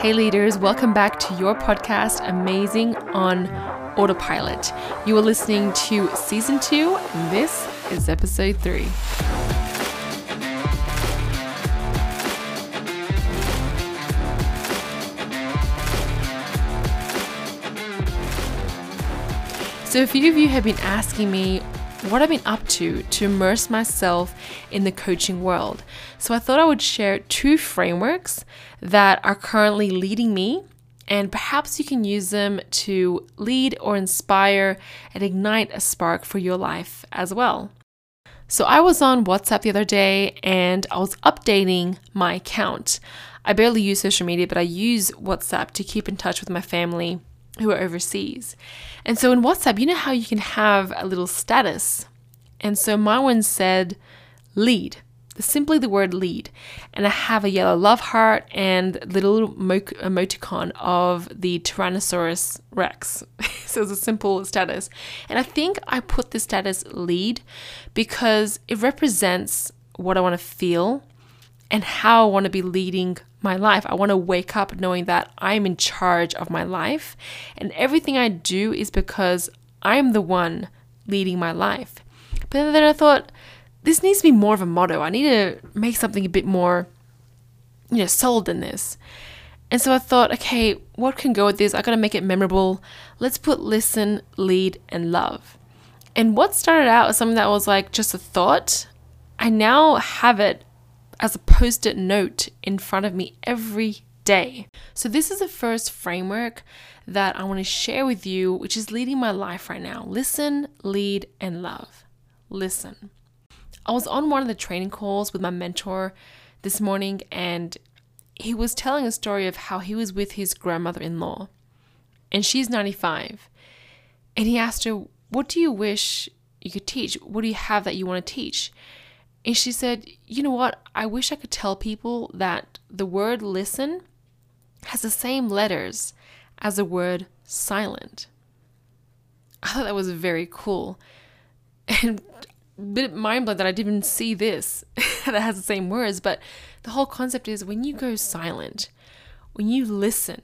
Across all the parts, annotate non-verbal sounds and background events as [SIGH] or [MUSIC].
Hey, leaders, welcome back to your podcast, Amazing on Autopilot. You are listening to season two, and this is episode three. So, a few of you have been asking me what I've been up to to immerse myself in the coaching world. So, I thought I would share two frameworks that are currently leading me, and perhaps you can use them to lead or inspire and ignite a spark for your life as well. So, I was on WhatsApp the other day and I was updating my account. I barely use social media, but I use WhatsApp to keep in touch with my family who are overseas. And so in WhatsApp, you know how you can have a little status. And so my one said lead, simply the word lead. And I have a yellow love heart and little emoticon of the Tyrannosaurus Rex. [LAUGHS] so it's a simple status. And I think I put the status lead because it represents what I want to feel and how I want to be leading my life. I want to wake up knowing that I'm in charge of my life and everything I do is because I'm the one leading my life. But then I thought, this needs to be more of a motto. I need to make something a bit more, you know, sold than this. And so I thought, okay, what can go with this? I gotta make it memorable. Let's put listen, lead, and love. And what started out as something that was like just a thought, I now have it as a post it note in front of me every day. So, this is the first framework that I want to share with you, which is leading my life right now. Listen, lead, and love. Listen. I was on one of the training calls with my mentor this morning, and he was telling a story of how he was with his grandmother in law, and she's 95. And he asked her, What do you wish you could teach? What do you have that you want to teach? And she said, You know what? I wish I could tell people that the word listen has the same letters as the word silent. I thought that was very cool. And a bit mind blowing that I didn't see this [LAUGHS] that has the same words. But the whole concept is when you go silent, when you listen,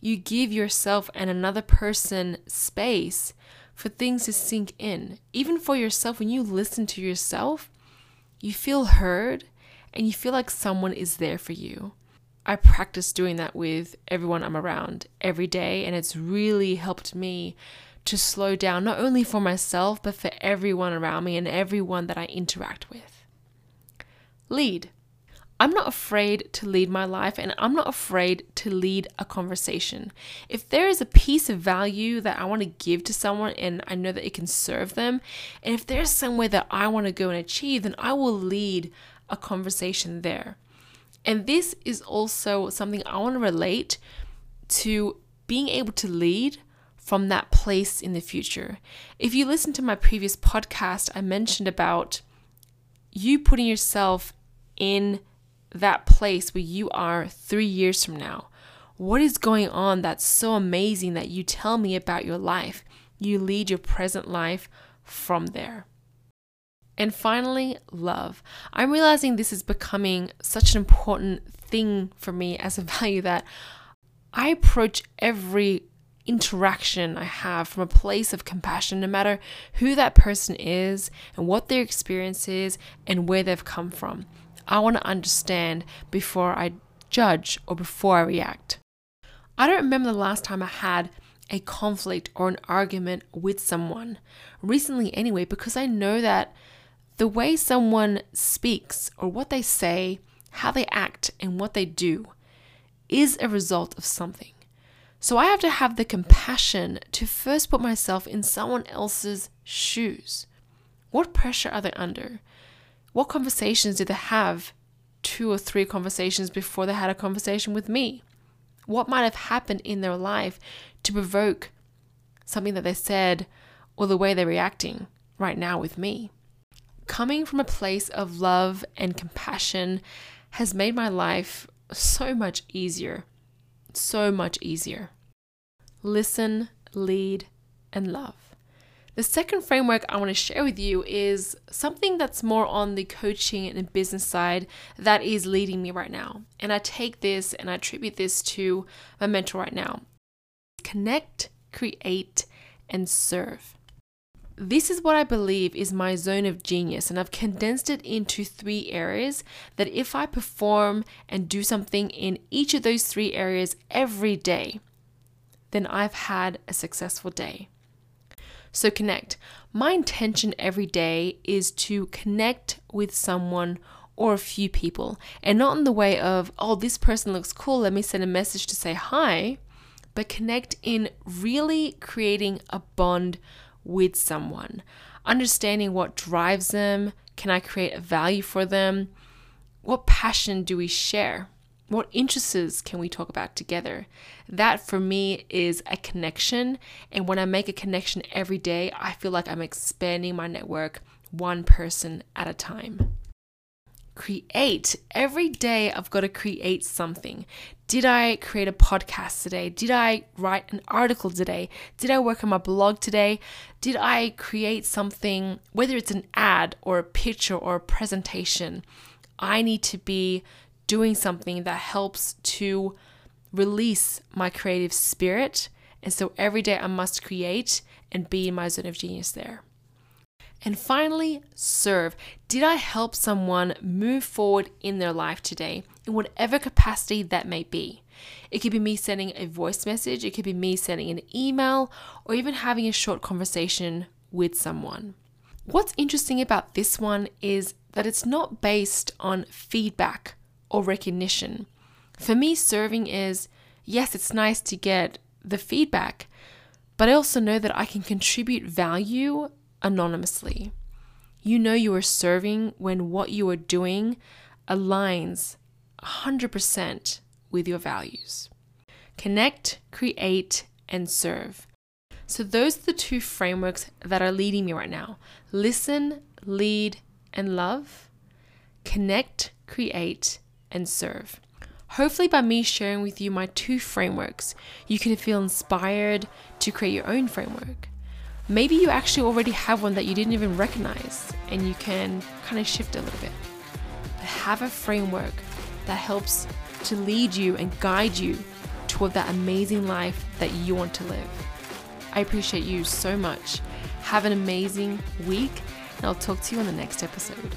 you give yourself and another person space for things to sink in. Even for yourself, when you listen to yourself, you feel heard and you feel like someone is there for you. I practice doing that with everyone I'm around every day, and it's really helped me to slow down, not only for myself, but for everyone around me and everyone that I interact with. Lead. I'm not afraid to lead my life and I'm not afraid to lead a conversation. If there is a piece of value that I want to give to someone and I know that it can serve them, and if there's somewhere that I want to go and achieve, then I will lead a conversation there. And this is also something I want to relate to being able to lead from that place in the future. If you listen to my previous podcast, I mentioned about you putting yourself in that place where you are three years from now? What is going on that's so amazing that you tell me about your life? You lead your present life from there. And finally, love. I'm realizing this is becoming such an important thing for me as a [LAUGHS] value that I approach every interaction I have from a place of compassion, no matter who that person is and what their experience is and where they've come from. I want to understand before I judge or before I react. I don't remember the last time I had a conflict or an argument with someone, recently anyway, because I know that the way someone speaks or what they say, how they act, and what they do is a result of something. So I have to have the compassion to first put myself in someone else's shoes. What pressure are they under? What conversations did they have? Two or three conversations before they had a conversation with me? What might have happened in their life to provoke something that they said or the way they're reacting right now with me? Coming from a place of love and compassion has made my life so much easier. So much easier. Listen, lead, and love. The second framework I want to share with you is something that's more on the coaching and business side that is leading me right now. And I take this and I attribute this to my mentor right now connect, create, and serve. This is what I believe is my zone of genius, and I've condensed it into three areas that if I perform and do something in each of those three areas every day, then I've had a successful day. So, connect. My intention every day is to connect with someone or a few people, and not in the way of, oh, this person looks cool, let me send a message to say hi, but connect in really creating a bond with someone, understanding what drives them. Can I create a value for them? What passion do we share? What interests can we talk about together? That for me is a connection. And when I make a connection every day, I feel like I'm expanding my network one person at a time. Create. Every day I've got to create something. Did I create a podcast today? Did I write an article today? Did I work on my blog today? Did I create something, whether it's an ad or a picture or a presentation? I need to be doing something that helps to release my creative spirit. And so every day I must create and be in my zone of genius there. And finally, serve. Did I help someone move forward in their life today, in whatever capacity that may be? It could be me sending a voice message, it could be me sending an email, or even having a short conversation with someone. What's interesting about this one is that it's not based on feedback or recognition. For me, serving is yes, it's nice to get the feedback, but I also know that I can contribute value anonymously. You know you are serving when what you are doing aligns 100% with your values. Connect, create, and serve. So, those are the two frameworks that are leading me right now listen, lead, and love. Connect, create, and serve. Hopefully, by me sharing with you my two frameworks, you can feel inspired to create your own framework. Maybe you actually already have one that you didn't even recognize, and you can kind of shift a little bit. But have a framework that helps to lead you and guide you toward that amazing life that you want to live. I appreciate you so much. Have an amazing week, and I'll talk to you on the next episode.